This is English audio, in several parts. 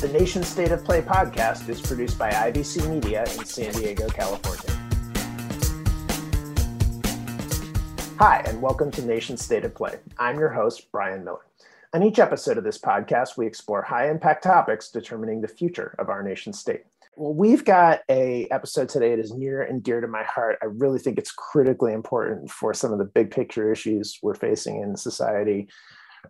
The Nation State of Play podcast is produced by IBC Media in San Diego, California. Hi, and welcome to Nation State of Play. I'm your host, Bryan Miller. On each episode of this podcast, we explore high impact topics determining the future of our nation state. Well, we've got a episode today that is near and dear to my heart. I really think it's critically important for some of the big picture issues we're facing in society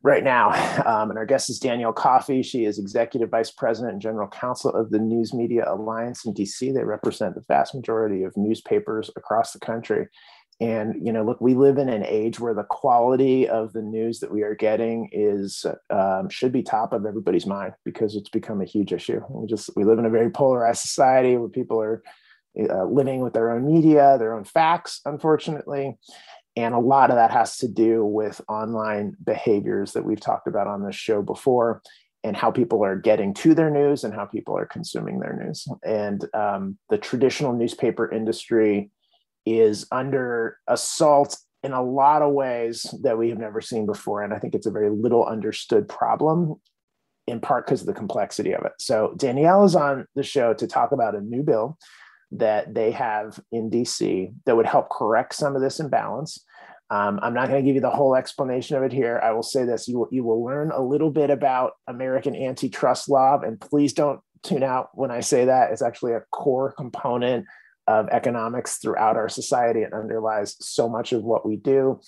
right now. Um, and our guest is Danielle Coffey. She is Executive Vice President and General Counsel of the News Media Alliance in DC. They represent the vast majority of newspapers across the country. And, you know, look, we live in an age where the quality of the news that we are getting is, um, should be top of everybody's mind because it's become a huge issue. We just, we live in a very polarized society where people are uh, living with their own media, their own facts, unfortunately. And a lot of that has to do with online behaviors that we've talked about on this show before and how people are getting to their news and how people are consuming their news. And um, the traditional newspaper industry is under assault in a lot of ways that we have never seen before. And I think it's a very little understood problem, in part because of the complexity of it. So Danielle is on the show to talk about a new bill that they have in DC that would help correct some of this imbalance. Um, I'm not going to give you the whole explanation of it here. I will say this: you will, you will learn a little bit about American antitrust law, and please don't tune out when I say that. It's actually a core component of economics throughout our society. It underlies so much of what we do.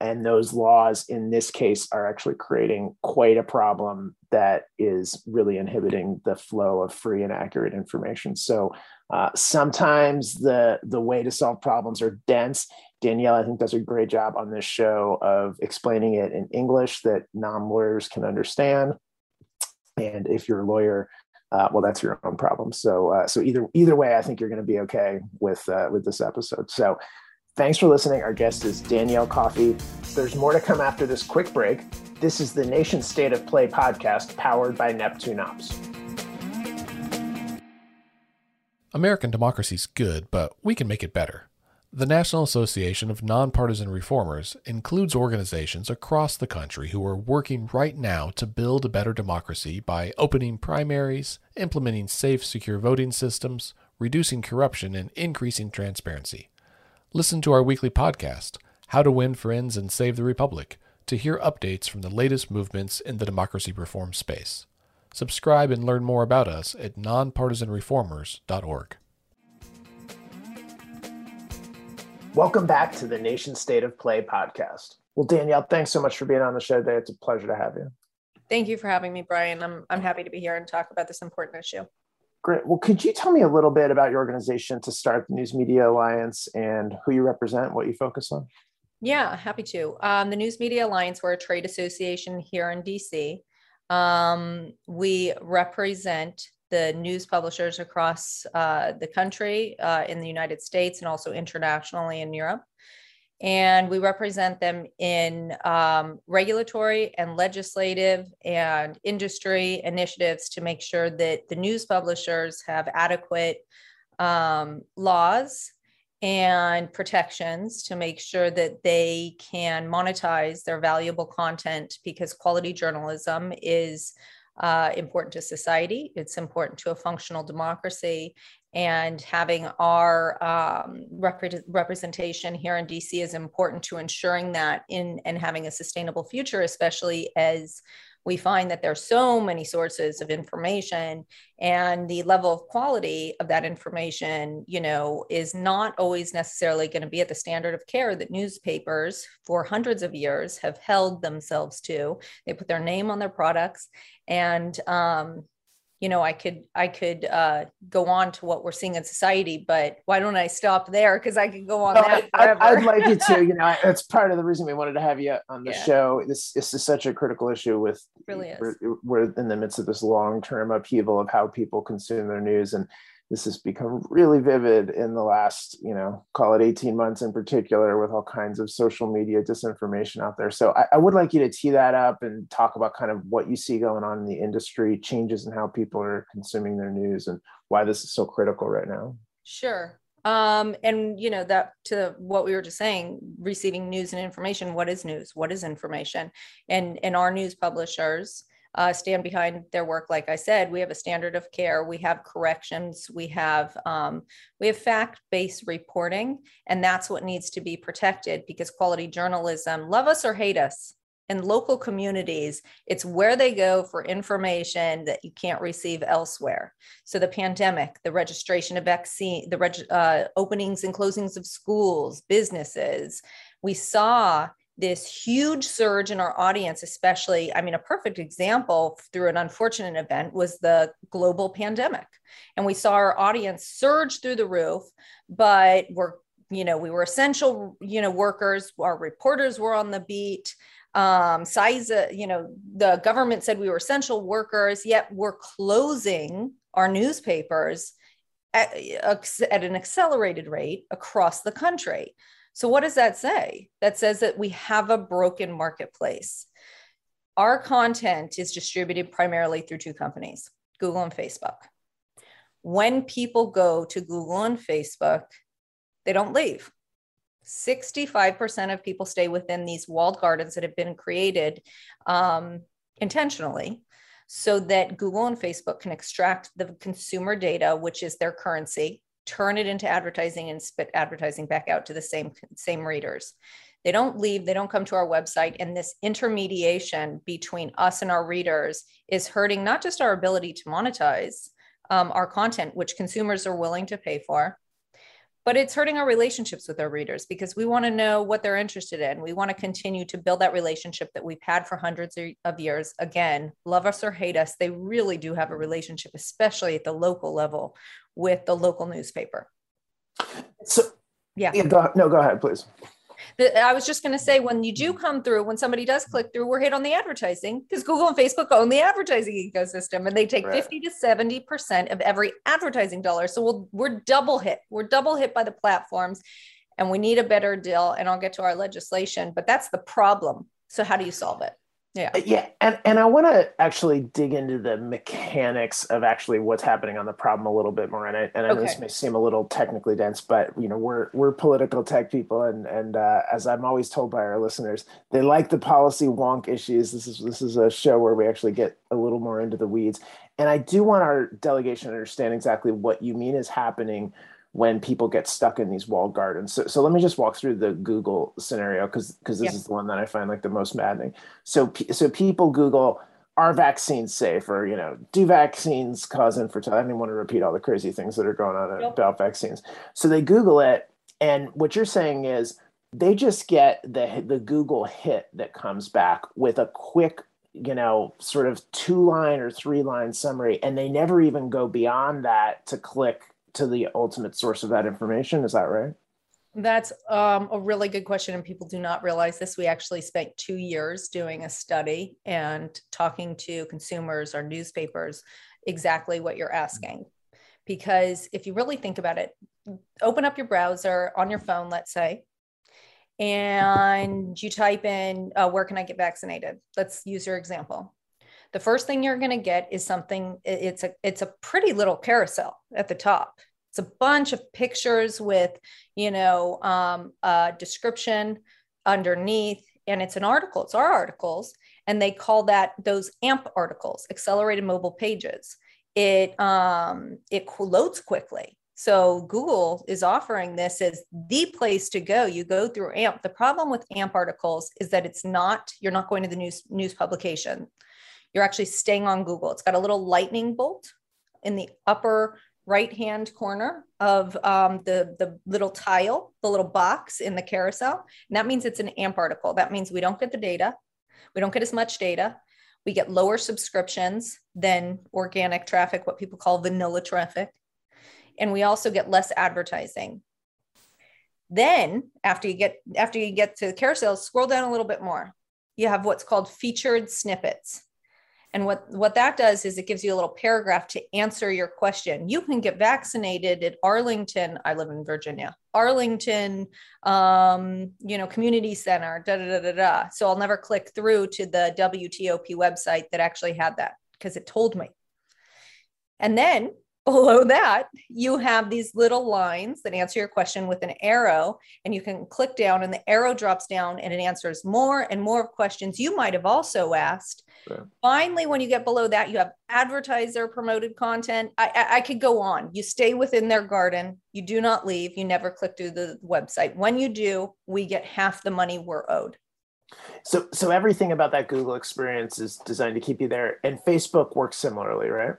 And those laws, in this case, are actually creating quite a problem that is really inhibiting the flow of free and accurate information. So uh, sometimes the the way to solve problems are dense. Danielle, I think, does a great job on this show of explaining it in English that non lawyers can understand. And if you're a lawyer, uh, well, that's your own problem. So, uh, so either either way, I think you're going to be okay with uh, with this episode. So, thanks for listening. Our guest is Danielle Coffey. There's more to come after this quick break. This is the Nation State of Play podcast, powered by Neptune Ops. American democracy is good, but we can make it better. The National Association of Nonpartisan Reformers includes organizations across the country who are working right now to build a better democracy by opening primaries, implementing safe, secure voting systems, reducing corruption, and increasing transparency. Listen to our weekly podcast, How to Win Friends and Save the Republic, to hear updates from the latest movements in the democracy reform space. Subscribe and learn more about us at nonpartisanreformers.org. Welcome back to the Nation State of Play podcast. Well, Danielle, thanks so much for being on the show today. It's a pleasure to have you. Thank you for having me, Bryan. I'm, I'm happy to be here and talk about this important issue. Great. Well, could you tell me a little bit about your organization to start the News Media Alliance and who you represent, what you focus on? Yeah, happy to. Um, the News Media Alliance, we're a trade association here in DC. Um, we represent the news publishers across uh, the country uh, in the United States and also internationally in Europe. And we represent them in um, regulatory and legislative and industry initiatives to make sure that the news publishers have adequate um, laws and protections to make sure that they can monetize their valuable content because quality journalism is uh, important to society. It's important to a functional democracy. And having our um, rep- representation here in DC is important to ensuring that in and having a sustainable future, especially as we find that there's so many sources of information and the level of quality of that information you know is not always necessarily going to be at the standard of care that newspapers for hundreds of years have held themselves to. They put their name on their products and um, you know, I could I could uh, go on to what we're seeing in society, but why don't I stop there? Because I could go on that forever. I, would like you to. You know, that's part of the reason we wanted to have you on the yeah. show. This this is such a critical issue. With really is. We're, we're in the midst of this long term upheaval of how people consume their news, and this has become really vivid in the last, you know, call it 18 months in particular, with all kinds of social media disinformation out there. So I, I, would like you to tee that up and talk about kind of what you see going on in the industry, changes in how people are consuming their news, and why this is so critical right now. Sure. Um, and you know that to what we were just saying, receiving news and information. What is news? What is information? And and our news publishers uh, stand behind their work. Like I said, we have a standard of care, we have corrections, we have um, we have fact-based reporting, and that's what needs to be protected because quality journalism, love us or hate us, in local communities, it's where they go for information that you can't receive elsewhere. So the pandemic, the registration of vaccine, the reg- uh, openings and closings of schools, businesses, we saw this huge surge in our audience, especially, I mean, a perfect example through an unfortunate event was the global pandemic. And we saw our audience surge through the roof, but we're, you know, we were essential, you know, workers, our reporters were on the beat. Um, size, uh, you know, the government said we were essential workers, yet we're closing our newspapers at, at an accelerated rate across the country. So, what does that say? That says that we have a broken marketplace. Our content is distributed primarily through two companies Google and Facebook. When people go to Google and Facebook, they don't leave. 65% of people stay within these walled gardens that have been created um, intentionally so that Google and Facebook can extract the consumer data, which is their currency, turn it into advertising and spit advertising back out to the same same readers. They don't leave they don't come to our website and this intermediation between us and our readers is hurting not just our ability to monetize um, our content which consumers are willing to pay for but it's hurting our relationships with our readers because we want to know what they're interested in we want to continue to build that relationship that we've had for hundreds of years again love us or hate us they really do have a relationship especially at the local level with the local newspaper. So, yeah. yeah go, no, go ahead, please. The, I was just going to say, when you do mm-hmm. come through, when somebody does click through, we're hit on the advertising because Google and Facebook own the advertising ecosystem and they take right. 50 to 70% of every advertising dollar. So we'll, we're double hit. We're double hit by the platforms and we need a better deal. And I'll get to our legislation, but that's the problem. So, how do you solve it? Yeah. Uh, yeah. And and I want to actually dig into the mechanics of actually what's happening on the problem a little bit more. And I and I okay. know this may seem a little technically dense, but you know, we're we're political tech people and and uh, as I'm always told by our listeners, they like the policy wonk issues. This is this is a show where we actually get a little more into the weeds. And I do want our delegation to understand exactly what you mean is happening when people get stuck in these walled gardens. So, so let me just walk through the Google scenario because because this is the one that I find like the most maddening. So so people Google are vaccines safe or you know do vaccines cause infertility? I didn't want to repeat all the crazy things that are going on yep. about vaccines. So they Google it, and what you're saying is they just get the the Google hit that comes back with a quick you know sort of two line or three line summary and they never even go beyond that to click to the ultimate source of that information. Is that right? That's um, a really good question, and people do not realize this. We actually spent two years doing a study and talking to consumers or newspapers exactly what you're asking. Because if you really think about it, open up your browser on your phone, let's say, and you type in, uh, Where can I get vaccinated? Let's use your example the first thing you're going to get is something it's a it's a pretty little carousel at the top it's a bunch of pictures with you know um, a description underneath and it's an article it's our articles and they call that those amp articles accelerated mobile pages it um, it loads quickly so Google is offering this as the place to go. You go through AMP. The problem with AMP articles is that it's not, you're not going to the news news publication you're actually staying on Google. It's got a little lightning bolt in the upper right hand corner of um, the, the little tile, the little box in the carousel. And that means it's an AMP article. That means we don't get the data. We don't get as much data. We get lower subscriptions than organic traffic, what people call vanilla traffic. And we also get less advertising. Then after you get after you get to the carousel, scroll down a little bit more. You have what's called featured snippets. And what, what that does is it gives you a little paragraph to answer your question. You can get vaccinated at Arlington. I live in Virginia. Arlington, um, you know, community center. Da da da da da. So I'll never click through to the WTOP website that actually had that because it told me. And then below that, you have these little lines that answer your question with an arrow, and you can click down, and the arrow drops down and it answers more and more questions you might have also asked. Finally, when you get below that, you have advertiser promoted content. I, I, I could go on. You stay within their garden, you do not leave, you never click through the website. When you do, we get half the money we're owed. So, so everything about that Google experience is designed to keep you there, and Facebook works similarly, right?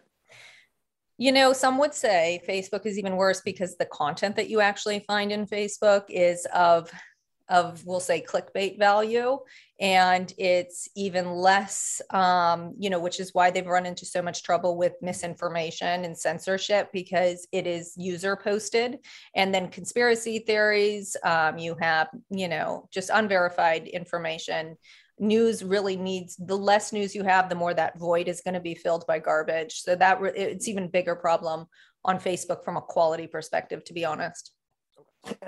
You know, some would say Facebook is even worse because the content that you actually find in Facebook is of of we'll say clickbait value and it's even less um, you know which is why they've run into so much trouble with misinformation and censorship because it is user posted and then conspiracy theories um, you have you know just unverified information news really needs the less news you have the more that void is going to be filled by garbage. So that it's even bigger problem on facebook from a quality perspective to be honest.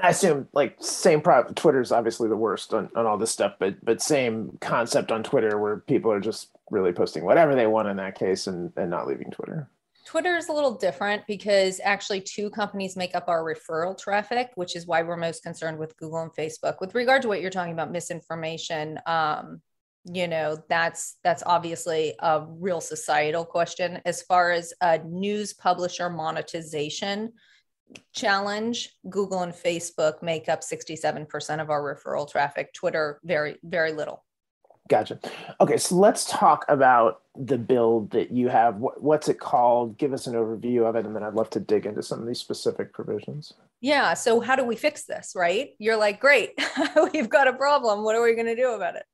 I assume like same problem twitter's obviously the worst on, on all this stuff but but same concept on twitter where people are just really posting whatever they want in that case and and not leaving twitter Twitter is a little different because actually two companies make up our referral traffic, which is why we're most concerned with Google and Facebook. With regard to what you're talking about, misinformation, um, you know, that's that's obviously a real societal question. As far as a news publisher monetization challenge, Google and Facebook make up 67% of our referral traffic. Twitter, very, very little. Gotcha. Okay, so let's talk about the build that you have. What's it called? Give us an overview of it, and then I'd love to dig into some of these specific provisions. Yeah. So, how do we fix this? Right? You're like, great, we've got a problem. What are we going to do about it?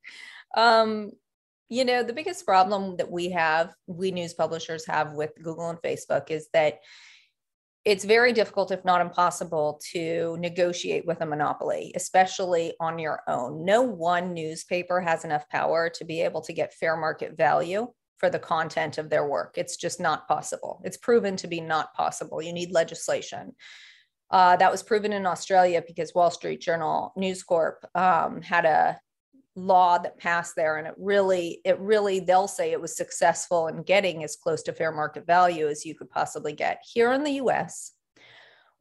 Um, you know, the biggest problem that we have, we news publishers have with Google and Facebook, is that it's very difficult, if not impossible, to negotiate with a monopoly, especially on your own. No one newspaper has enough power to be able to get fair market value for the content of their work. It's just not possible. It's proven to be not possible. You need legislation. Uh, that was proven in Australia because Wall Street Journal News Corp um, had a law that passed there and it really it really they'll say it was successful in getting as close to fair market value as you could possibly get. Here in the US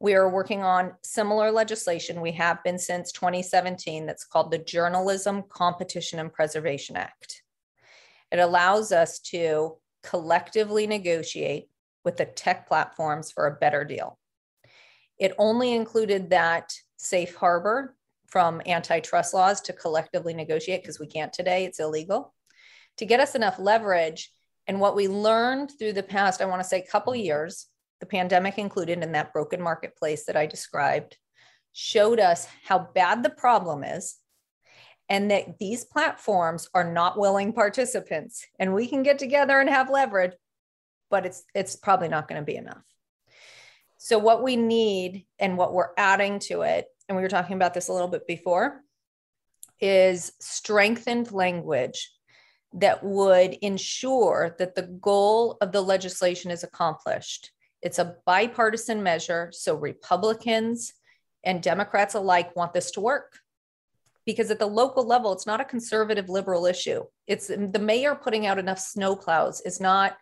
we are working on similar legislation we have been since 2017 that's called the Journalism Competition and Preservation Act. It allows us to collectively negotiate with the tech platforms for a better deal. It only included that safe harbor from antitrust laws to collectively negotiate because we can't today, it's illegal, to get us enough leverage. And what we learned through the past, I want to say, couple years, the pandemic included in that broken marketplace that I described, showed us how bad the problem is and that these platforms are not willing participants and we can get together and have leverage but it's it's probably not going to be enough so what we need and what we're adding to it and we were talking about this a little bit before, is strengthened language that would ensure that the goal of the legislation is accomplished. It's a bipartisan measure, so Republicans and Democrats alike want this to work. Because at the local level, it's not a conservative liberal issue. It's the mayor putting out enough snowplows is not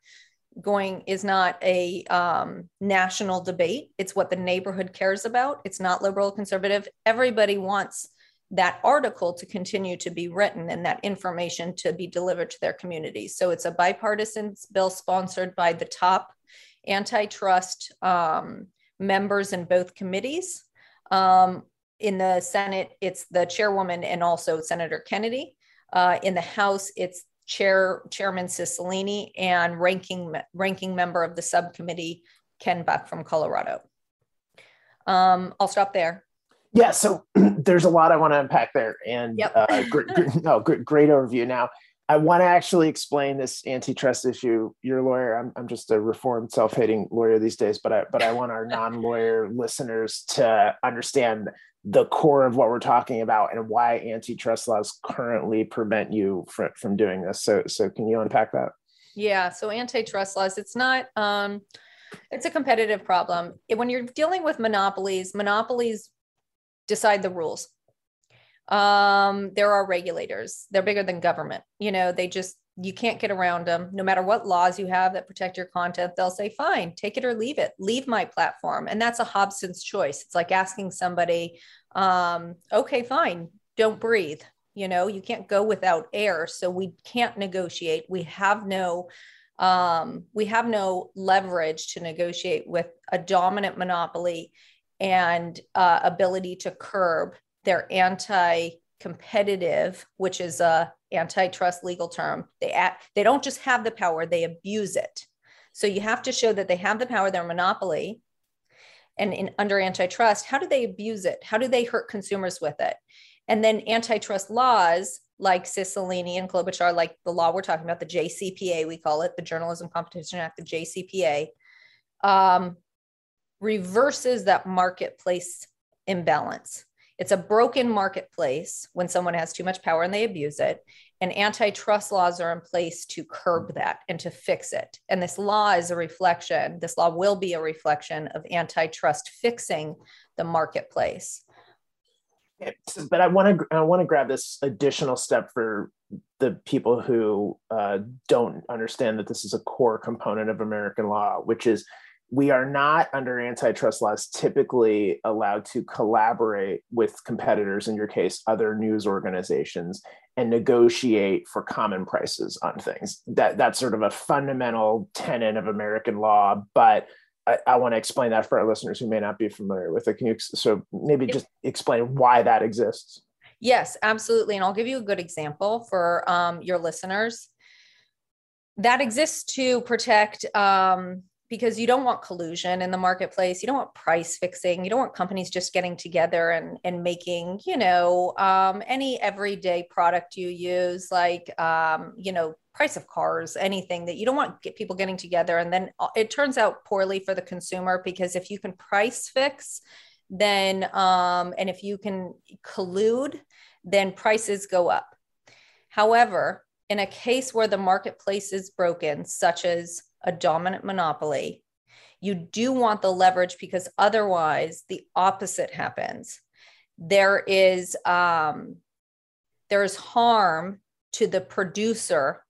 going is not a um, national debate. It's what the neighborhood cares about. It's not liberal conservative. Everybody wants that article to continue to be written and that information to be delivered to their community. So it's a bipartisan bill sponsored by the top antitrust um, members in both committees. Um, in the Senate, it's the chairwoman and also Senator Kennedy. Uh, in the House, it's Chair Chairman Cicilline and ranking ranking member of the subcommittee Ken Buck from Colorado. Um, I'll stop there. Yeah, so there's a lot I want to unpack there, and yep. uh, great, no, great, great overview. Now, I want to actually explain this antitrust issue. You're a lawyer. I'm, I'm just a reformed, self-hating lawyer these days, but I but I want our non-lawyer listeners to understand the core of what we're talking about and why antitrust laws currently prevent you from, from doing this. So, so can you unpack that? Yeah. So antitrust laws, it's not, um, it's a competitive problem. When you're dealing with monopolies, monopolies decide the rules. Um, there are regulators. They're bigger than government. You know, they just you can't get around them. No matter what laws you have that protect your content, they'll say, fine, take it or leave it, leave my platform. And that's a Hobson's choice. It's like asking somebody, um, okay, fine, don't breathe. You know, you can't go without air. So we can't negotiate. We have no um, we have no leverage to negotiate with a dominant monopoly and uh, ability to curb their anti-competitive, which is a antitrust legal term. They act, they don't just have the power; they abuse it. So you have to show that they have the power, their monopoly, and in, under antitrust, how do they abuse it? How do they hurt consumers with it? And then antitrust laws like Cicilline and Klobuchar, like the law we're talking about, the JCPA, we call it the Journalism Competition Act, the JCPA, um, reverses that marketplace imbalance. It's a broken marketplace when someone has too much power and they abuse it. And antitrust laws are in place to curb that and to fix it. And this law is a reflection, this law will be a reflection of antitrust fixing the marketplace but I want to I want to grab this additional step for the people who uh, don't understand that this is a core component of American law, which is we are not under antitrust laws typically allowed to collaborate with competitors, in your case, other news organizations, and negotiate for common prices on things. That that's sort of a fundamental tenet of American law, but I, I want to explain that for our listeners who may not be familiar with it. Can you so maybe just explain why that exists? Yes, absolutely. And I'll give you a good example for um, your listeners. That exists to protect um, because you don't want collusion in the marketplace. You don't want price fixing. You don't want companies just getting together and, and making, you know, um, any everyday product you use, like, um, you know, price of cars, anything that you don't want get people getting together. And then uh, it turns out poorly for the consumer because if you can price fix, then, um, and if you can collude, then prices go up. However, in a case where the marketplace is broken, such as a dominant monopoly, you do want the leverage because otherwise the opposite happens. There is um, there is harm to the producer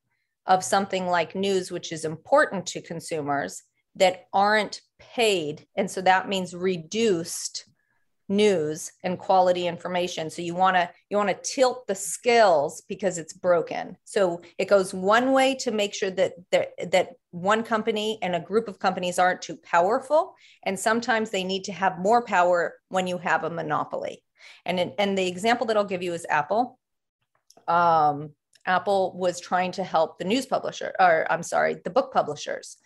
of something like news, which is important to consumers, that aren't paid, and so that means reduced news and quality information. So you want to you want to tilt the scales because it's broken. So it goes one way to make sure that that, that one company and a group of companies aren't too powerful. And sometimes they need to have more power when you have a monopoly. And and the example that i'll give you is apple. Um, apple was trying to help the news publisher or i'm sorry the book publishers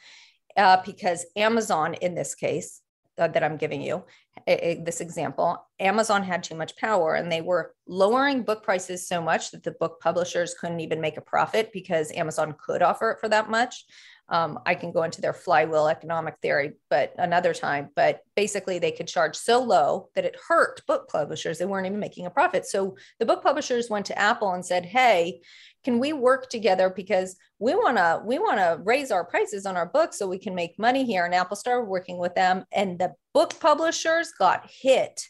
uh, because amazon in this case uh, that I'm giving you, this example, Amazon had too much power and they were lowering book prices so much that the book publishers couldn't even make a profit because Amazon could offer it for that much. Um, I can go into their flywheel economic theory, but another time. But basically, they could charge so low that it hurt book publishers. They weren't even making a profit. So the book publishers went to Apple and said, "Hey, can we work together because we want to we want to raise our prices on our books so we can make money here?" And Apple started working with them, and the book publishers got hit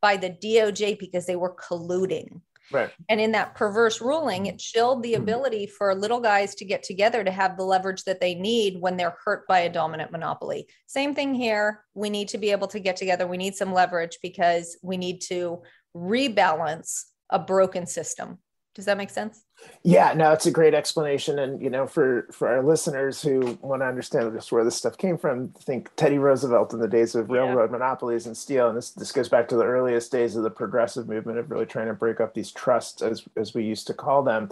by the DOJ because they were colluding. Right. And in that perverse ruling, it chilled the ability for little guys to get together to have the leverage that they need when they're hurt by a dominant monopoly. Same thing here. We need to be able to get together. We need some leverage because we need to rebalance a broken system. Does that make sense? Yeah, no, it's a great explanation. And you know, for for our listeners who want to understand just where this stuff came from, think Teddy Roosevelt in the days of railroad yeah. monopolies and steel. And this this goes back to the earliest days of the progressive movement of really trying to break up these trusts, as as we used to call them.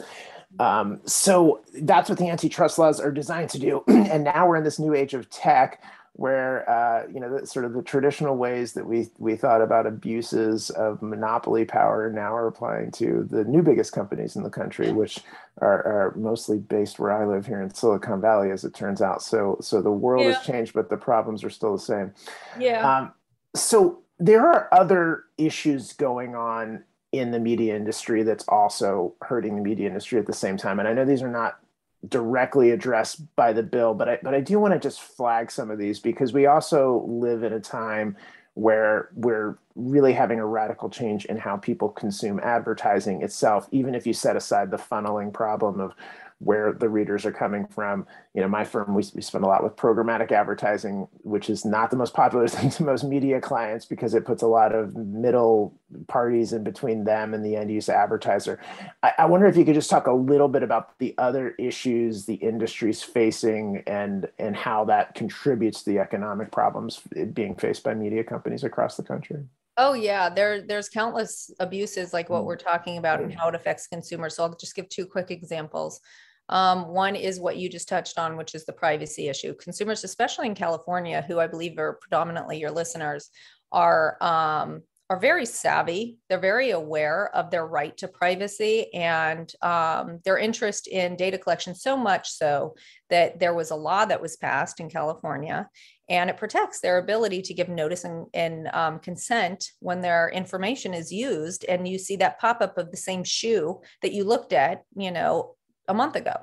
Um, so that's what the antitrust laws are designed to do. and now we're in this new age of tech where uh, you know the, sort of the traditional ways that we we thought about abuses of monopoly power now are applying to the new biggest companies in the country, which are, are mostly based where I live here in Silicon Valley, as it turns out. So so the world yeah. has changed, but the problems are still the same. Yeah. Um, so there are other issues going on in the media industry that's also hurting the media industry at the same time, and I know these are not directly addressed by the bill, but I, but I do want to just flag some of these because we also live in a time where we're really having a radical change in how people consume advertising itself, even if you set aside the funneling problem of where the readers are coming from. You know, my firm, we, we spend a lot with programmatic advertising, which is not the most popular thing to most media clients because it puts a lot of middle parties in between them and the end use advertiser. I, I wonder if you could just talk a little bit about the other issues the industry's facing and, and how that contributes to the economic problems being faced by media companies across the country. Oh yeah, there there's countless abuses like what mm. we're talking about and how it affects consumers. So I'll just give two quick examples. Um, one is what you just touched on, which is the privacy issue. Consumers, especially in California, who I believe are predominantly your listeners, are um, are very savvy. They're very aware of their right to privacy and um, their interest in data collection. So much so that there was a law that was passed in California and it protects their ability to give notice and, and um, consent when their information is used and you see that pop-up of the same shoe that you looked at you know a month ago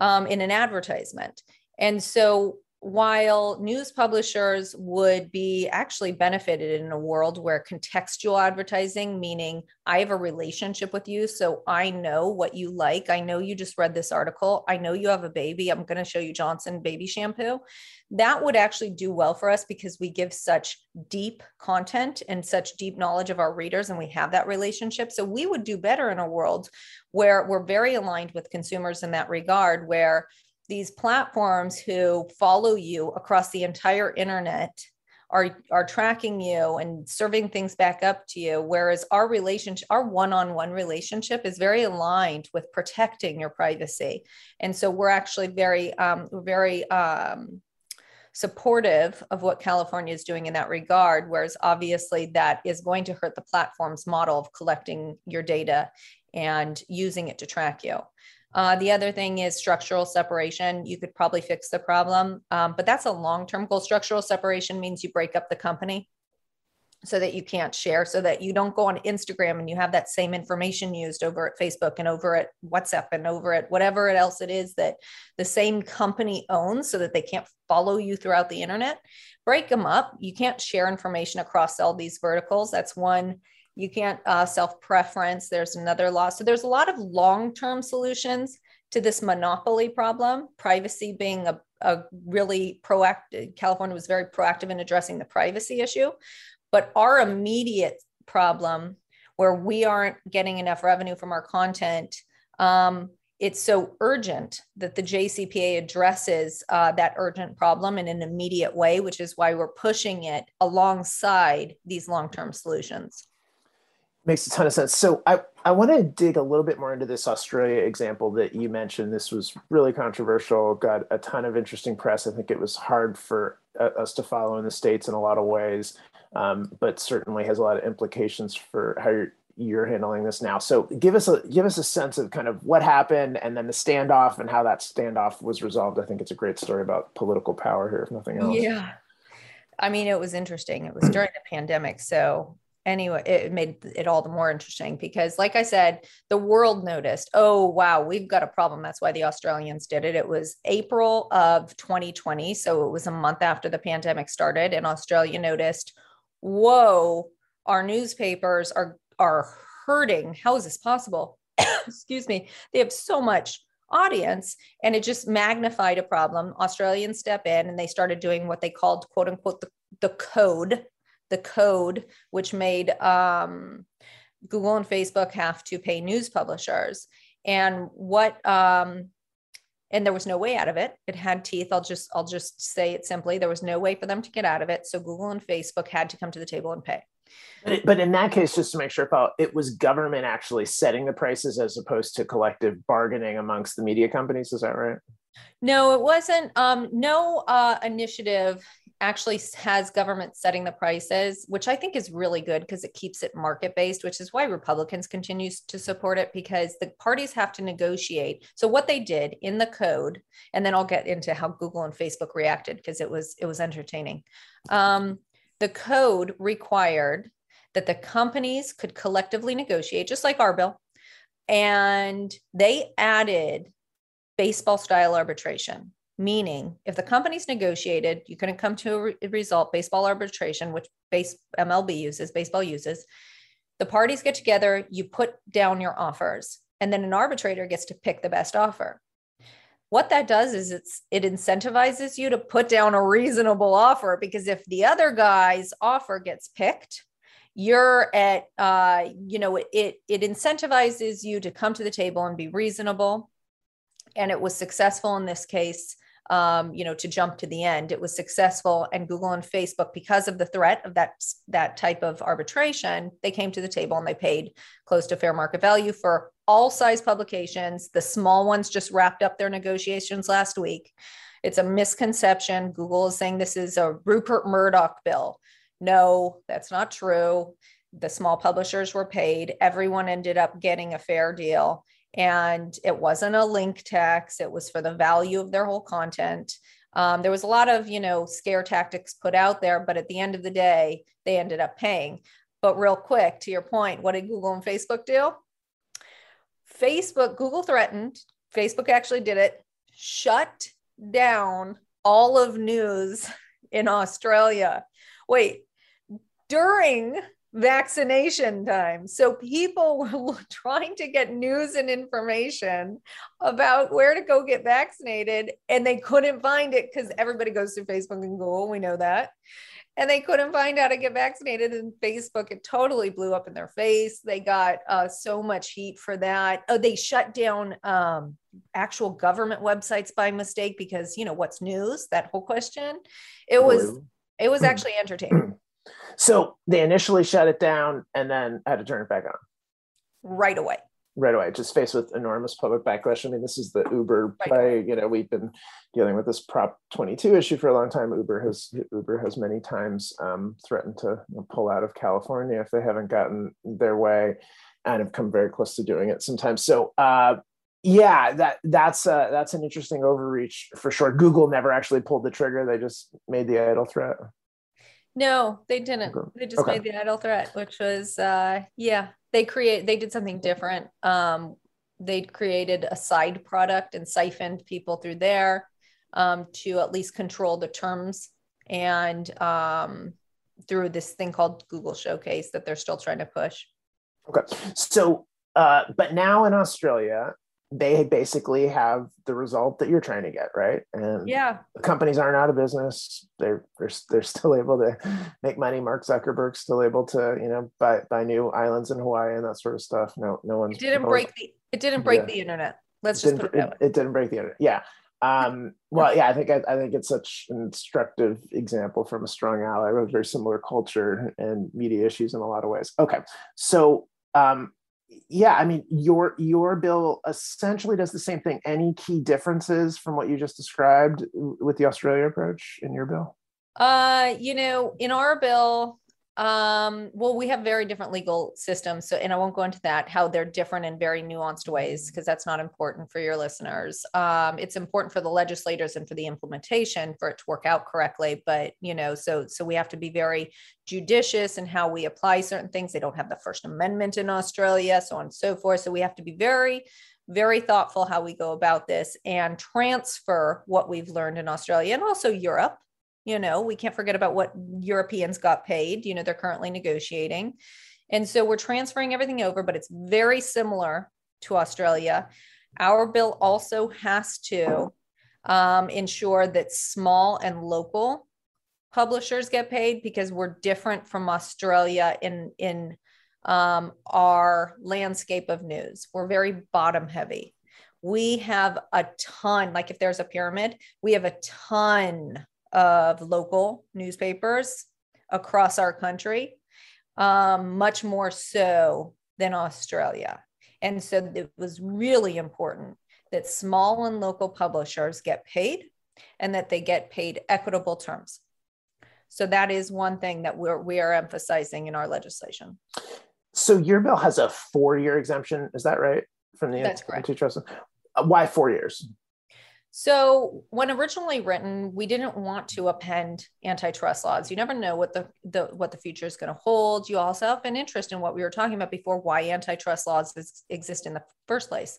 um, in an advertisement. And so while news publishers would be actually benefited in a world where contextual advertising, meaning I have a relationship with you, so I know what you like. I know you just read this article. I know you have a baby. I'm going to show you Johnson baby shampoo. That would actually do well for us because we give such deep content and such deep knowledge of our readers, and we have that relationship. So we would do better in a world where we're very aligned with consumers in that regard, where these platforms who follow you across the entire internet are are tracking you and serving things back up to you whereas our relationship our one-on-one relationship is very aligned with protecting your privacy. And so we're actually very um, very um, supportive of what california is doing in that regard whereas obviously that is going to hurt the platform's model of collecting your data and using it to track you uh, the other thing is structural separation. You could probably fix the problem, um, but that's a long term goal. Structural separation means you break up the company so that you can't share, so that you don't go on Instagram and you have that same information used over at Facebook and over at WhatsApp and over at whatever else it is that the same company owns so that they can't follow you throughout the internet. Break them up. You can't share information across all these verticals. That's one you can't uh, self preference. There's another law. So there's a lot of long term solutions to this monopoly problem. Privacy being a, a really proactive, California was very proactive in addressing the privacy issue. But our immediate problem, where we aren't getting enough revenue from our content, um, it's so urgent that the JCPA addresses uh, that urgent problem in an immediate way, which is why we're pushing it alongside these long term solutions. Makes a ton of sense. So I, I want to dig a little bit more into this Australia example that you mentioned. This was really controversial, got a ton of interesting press. I think it was hard for uh, us to follow in the States in a lot of ways, um, but certainly has a lot of implications for how you're, you're handling this now. So give us a give us a sense of kind of what happened and then the standoff and how that standoff was resolved. I think it's a great story about political power here, if nothing else. Yeah. I mean, it was interesting. It was during the pandemic. So anyway it made it all the more interesting because like i said the world noticed oh wow we've got a problem. That's why the australians did it. It was april of 2020 so it was a month after the pandemic started and australia noticed whoa our newspapers are are hurting. How is this possible? Excuse me. They have so much audience and it just magnified a problem. Australians step in and they started doing what they called quote unquote the, the code the code, which made um, Google and Facebook have to pay news publishers. And what um, and there was no way out of it. It had teeth. I'll just I'll just say it simply. There was no way for them to get out of it. So Google and Facebook had to come to the table and pay. But, in that case, just to make sure, Paul, it was government actually setting the prices as opposed to collective bargaining amongst the media companies. Is that right? No, it wasn't. Um, no uh, initiative actually has government setting the prices, which I think is really good because it keeps it market based, which is why Republicans continue to support it because the parties have to negotiate. So what they did in the code, and then I'll get into how Google and Facebook reacted because it was it was entertaining. Um, the code required that the companies could collectively negotiate, just like our bill, and they added baseball style arbitration meaning if the company's negotiated you couldn't come to a result baseball arbitration which base mlb uses baseball uses the parties get together you put down your offers and then an arbitrator gets to pick the best offer. What that does is it's it incentivizes you to put down a reasonable offer because if the other guy's offer gets picked you're at uh, you know it it incentivizes you to come to the table and be reasonable and it was successful in this case um, you know to jump to the end it was successful and google and facebook because of the threat of that that type of arbitration they came to the table and they paid close to fair market value for all size publications the small ones just wrapped up their negotiations last week it's a misconception google is saying this is a rupert murdoch bill no, that's not true. The small publishers were paid. Everyone ended up getting a fair deal. And it wasn't a link tax, it was for the value of their whole content. Um, there was a lot of, you know, scare tactics put out there, but at the end of the day, they ended up paying. But real quick, to your point, what did Google and Facebook do? Facebook, Google threatened, Facebook actually did it, shut down all of news in Australia. Wait, during vaccination time. So people were trying to get news and information about where to go get vaccinated, and they couldn't find it because everybody goes through Facebook and Google. We know that. And they couldn't find how to get vaccinated. And Facebook, it totally blew up in their face. They got uh, so much heat for that. Oh, they shut down um, actual government websites by mistake because, you know, what's news? That whole question. It was, it was actually entertaining. So they initially shut it down and then had to turn it back on right away. Right away, just faced with enormous public backlash. I mean, this is the Uber right. play. You know, we've been dealing with this Prop 22 issue for a long time. Uber has Uber has many times um, threatened to pull out of California if they haven't gotten their way, and have come very close to doing it sometimes. So, uh, yeah, that that's uh, that's an interesting overreach for sure. Google never actually pulled the trigger; they just made the idle threat. No, they didn't. Okay. They just okay. made the idle threat, which was uh yeah, they create they did something different. Um they created a side product and siphoned people through there um, to at least control the terms and um, through this thing called Google Showcase that they're still trying to push. Okay. So, uh, but now in Australia, they basically have the result that you're trying to get, right? And yeah, companies aren't out of business. They're they're they're still able to make money. Mark Zuckerberg's still able to you know buy buy new islands in Hawaii and that sort of stuff. No, no one. It didn't no break the. It didn't break yeah. the internet. Let's just put it that way. It, it didn't break the internet. Yeah. Um, well, yeah, I think I, I, think it's such an instructive example from a strong ally with very similar culture and media issues in a lot of ways. Okay, so um, yeah, I mean, your your bill essentially does the same thing. Any key differences from what you just described with the Australia approach in your bill? Uh, you know, in our bill, um, well, we have very different legal systems. So, and I won't go into that, how they're different in very nuanced ways, because that's not important for your listeners. Um, it's important for the legislators and for the implementation for it to work out correctly. But, you know, so, so we have to be very judicious in how we apply certain things. They don't have the First Amendment in Australia, so on and so forth. So we have to be very, very thoughtful how we go about this and transfer what we've learned in Australia and also Europe you know, we can't forget about what Europeans got paid. You know, they're currently negotiating. And so we're transferring everything over, but it's very similar to Australia. Our bill also has to um, ensure that small and local publishers get paid because we're different from Australia in in um, our landscape of news. We're very bottom heavy. We have a ton, like if there's a pyramid, we have a ton of local newspapers across our country, um, much more so than Australia. And so it was really important that small and local publishers get paid and that they get paid equitable terms. So that is one thing that we're we are emphasizing in our legislation. So your bill has a four-year exemption, is that right? From the That's correct. antitrust. Uh, why four years? So when originally written, we didn't want to append antitrust laws. You never know what the, the what the future is going to hold. You also have an interest in what we were talking about before, why antitrust laws is, exist in the first place.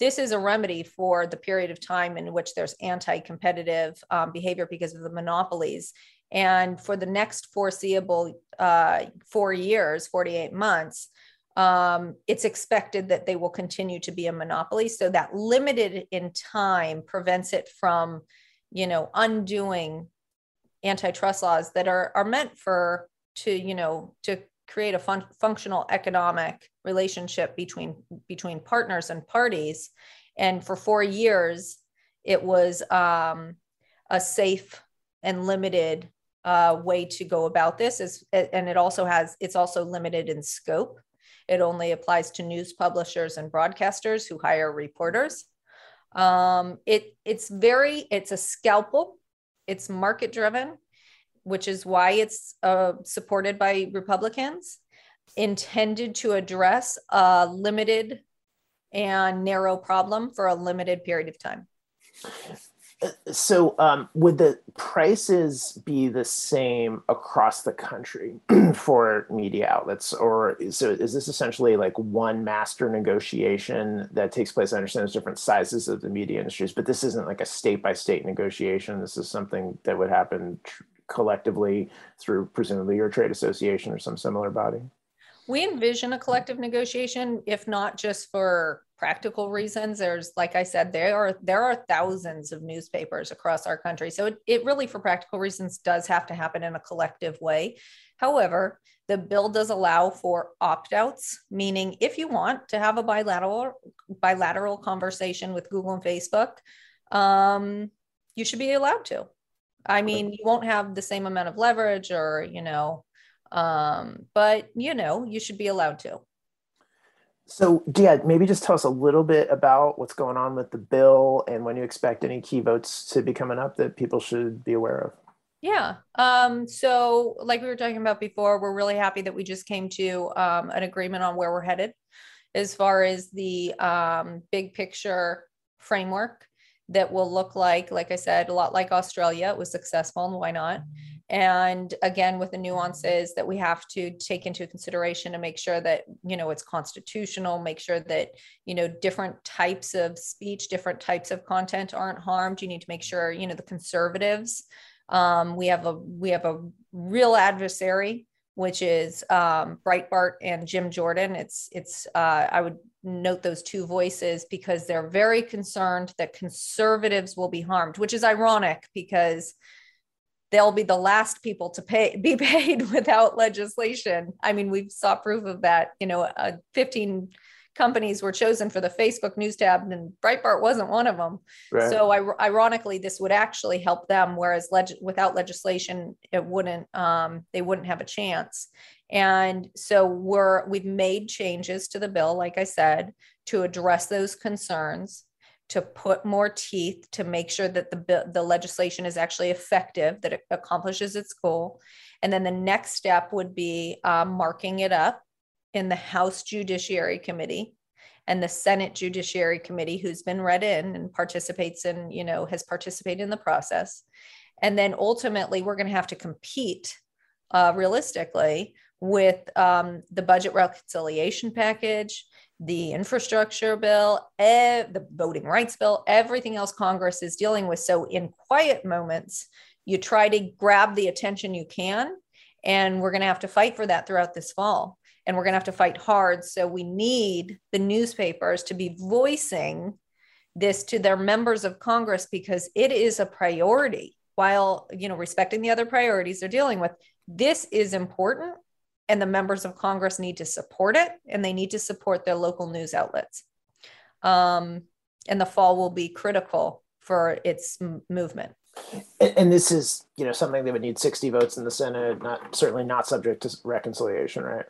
This is a remedy for the period of time in which there's anti-competitive um, behavior because of the monopolies. And for the next foreseeable uh, four years, 48 months, um, it's expected that they will continue to be a monopoly. So that limited in time prevents it from, you know, undoing antitrust laws that are are meant for to you know to create a fun- functional economic relationship between between partners and parties and for four years it was um, a safe and limited uh, way to go about this is and it also has it's also limited in scope it only applies to news publishers and broadcasters who hire reporters. Um, it it's very it's a scalpel. It's market driven which is why it's uh, supported by republicans intended to address a limited and narrow problem for a limited period of time so um, would the prices be the same across the country for media outlets? Or so is this essentially like one master negotiation that takes place? I understand there's different sizes of the media industries but this isn't like a state by state negotiation. This is something that would happen tr- collectively through presumably your trade association or some similar body we envision a collective negotiation if not just for practical reasons. There's like i said there are there are thousands of newspapers across our country. So it, it really for practical reasons does have to happen in a collective way. However the bill does allow for opt-outs meaning if you want to have a bilateral bilateral conversation with google and facebook um, you should be allowed to. I mean you won't have the same amount of leverage or you know um, but you know you should be allowed to so, yeah, maybe just tell us a little bit about what's going on with the bill and when you expect any key votes to be coming up that people should be aware of. Yeah. Um, so, like we were talking about before, we're really happy that we just came to um, an agreement on where we're headed as far as the um, big picture framework that will look like, like I said, a lot like Australia. It was successful, and why not? And again with the nuances that we have to take into consideration to make sure that you know it's constitutional make sure that you know different types of speech different types of content aren't harmed. You need to make sure you know the conservatives um, we have a we have a real adversary which is um, breitbart and jim jordan. It's it's uh, i would note those two voices because they're very concerned that conservatives will be harmed which is ironic because they'll be the last people to pay be paid without legislation. I mean, we saw proof of that. You know, uh, 15 companies were chosen for the Facebook news tab, and Breitbart wasn't one of them. Right. So, I, ironically, this would actually help them, whereas leg- without legislation, it wouldn't. Um, they wouldn't have a chance. And so, we're we've made changes to the bill, like I said, to address those concerns to put more teeth to make sure that the the legislation is actually effective, that it accomplishes its goal. And then the next step would be um, marking it up in the House Judiciary Committee and the Senate Judiciary Committee, who's been read in and participates in, you know, has participated in the process. And then ultimately, we're going to have to compete uh, realistically with um, the budget reconciliation package the infrastructure bill, ev- the voting rights bill, everything else Congress is dealing with. So, in quiet moments, you try to grab the attention you can. And we're going to have to fight for that throughout this fall. And we're going to have to fight hard. So, we need the newspapers to be voicing this to their members of Congress because it is a priority while you know respecting the other priorities they're dealing with this is important and the members of Congress need to support it and they need to support their local news outlets. Um, and the fall will be critical for its m- movement. And, and, this is, you know, something that would need 60 votes in the Senate, not certainly not subject to reconciliation, right?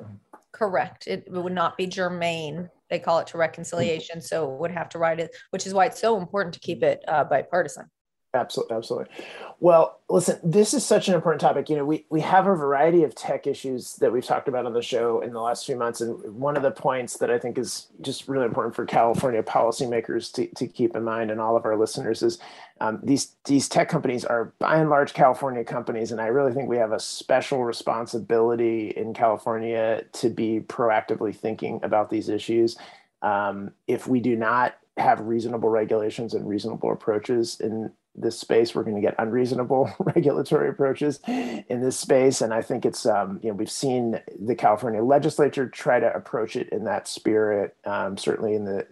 Correct. It, it would not be germane. They call it to reconciliation, so it would have to write it, which is why it's so important to keep it uh, bipartisan. Absolutely, absolutely. Well, listen, this is such an important topic. You know, we we have a variety of tech issues that we've talked about on the show in the last few months, and one of the points that I think is just really important for California policymakers to, to keep in mind, and all of our listeners, is um, these these tech companies are by and large California companies, and I really think we have a special responsibility in California to be proactively thinking about these issues. Um, if we do not have reasonable regulations and reasonable approaches in this space. We're going to get unreasonable regulatory approaches in this space, and I think it's um, you know we've seen the California legislature try to approach it in that spirit, um, certainly in the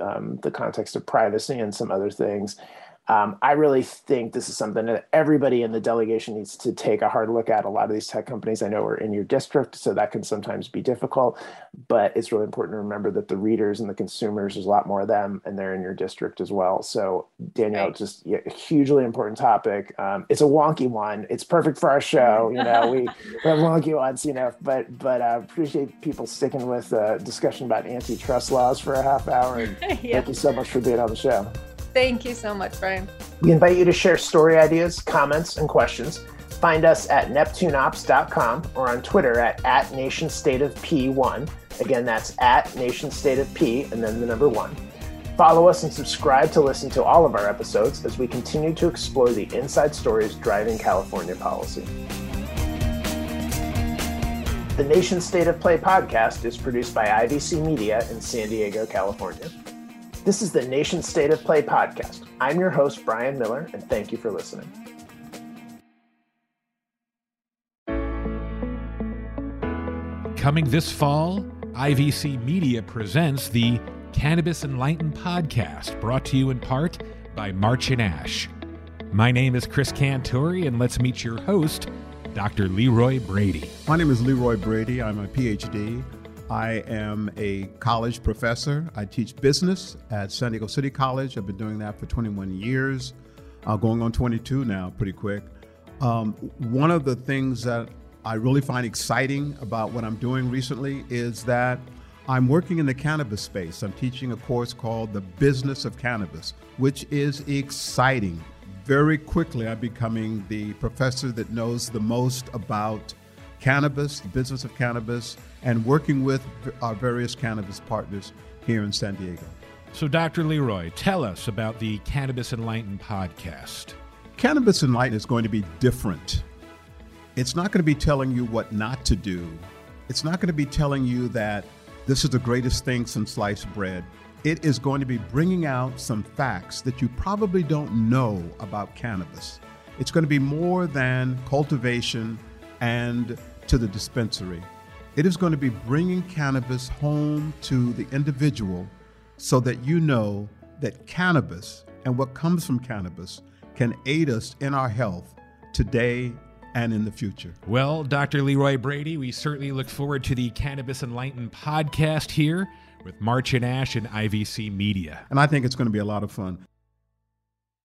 um, the context of privacy and some other things. Um, I really think this is something that everybody in the delegation needs to take a hard look at. A lot of these tech companies I know are in your district, so that can sometimes be difficult. But it's really important to remember that the readers and the consumers, there's a lot more of them, and they're in your district as well. So, Danielle, right. just yeah, a hugely important topic. Um, it's a wonky one. It's perfect for our show. You know, we, we have wonky ones, you know, but but I uh, appreciate people sticking with uh, discussion about antitrust laws for a half hour. And yeah. thank you so much for being on the show. Thank you so much, Bryan. We invite you to share story ideas, comments, and questions. Find us at neptuneops.com or on Twitter at, at nationstateofp1. Again, that's at nationstateofp and then the number one. Follow us and subscribe to listen to all of our episodes as we continue to explore the inside stories driving California policy. The Nation State of Play podcast is produced by IVC Media in San Diego, California. This is the Nation State of Play podcast. I'm your host, Bryan Miller, and thank you for listening. Coming this fall, IVC Media presents the Cannabis Enlightened podcast, brought to you in part by March and Ash. My name is Chris Cantore, and let's meet your host, Dr. Leroy Brady. My name is Leroy Brady. I'm a PhD I am a college professor. I teach business at San Diego City College. I've been doing that for 21 years, uh, going on 22 now, pretty quick. Um, one of the things that I really find exciting about what I'm doing recently is that I'm working in the cannabis space. I'm teaching a course called The Business of Cannabis, which is exciting. Very quickly, I'm becoming the professor that knows the most about cannabis, the business of cannabis, and working with our various cannabis partners here in San Diego. So, Dr. Leroy, tell us about the Cannabis Enlightened podcast. Cannabis Enlightened is going to be different. It's not going to be telling you what not to do. It's not going to be telling you that this is the greatest thing since sliced bread. It is going to be bringing out some facts that you probably don't know about cannabis. It's going to be more than cultivation and to the dispensary. It is going to be bringing cannabis home to the individual so that you know that cannabis and what comes from cannabis can aid us in our health today and in the future. Well, Dr. Leroy Brady, we certainly look forward to the Cannabis Enlightened podcast here with March and Ash and IVC Media. And I think it's going to be a lot of fun.